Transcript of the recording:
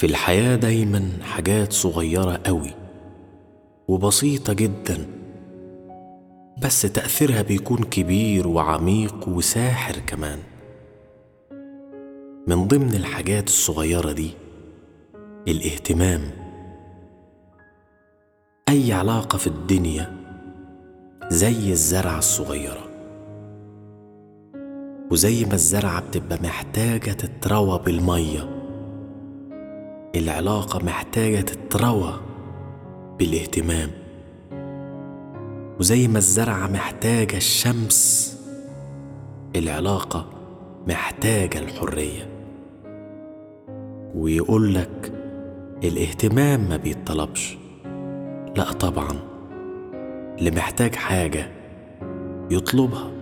في الحياة دايما حاجات صغيرة قوي وبسيطة جدا بس تأثيرها بيكون كبير وعميق وساحر كمان. من ضمن الحاجات الصغيرة دي الاهتمام. أي علاقة في الدنيا زي الزرعة الصغيرة. وزي ما الزرعة بتبقى محتاجة تتروى بالمية. العلاقة محتاجة تتروى بالاهتمام. وزي ما الزرعة محتاجة الشمس العلاقة محتاجة الحرية. ويقولك الاهتمام ما بيتطلبش. لا طبعا اللي محتاج حاجة يطلبها.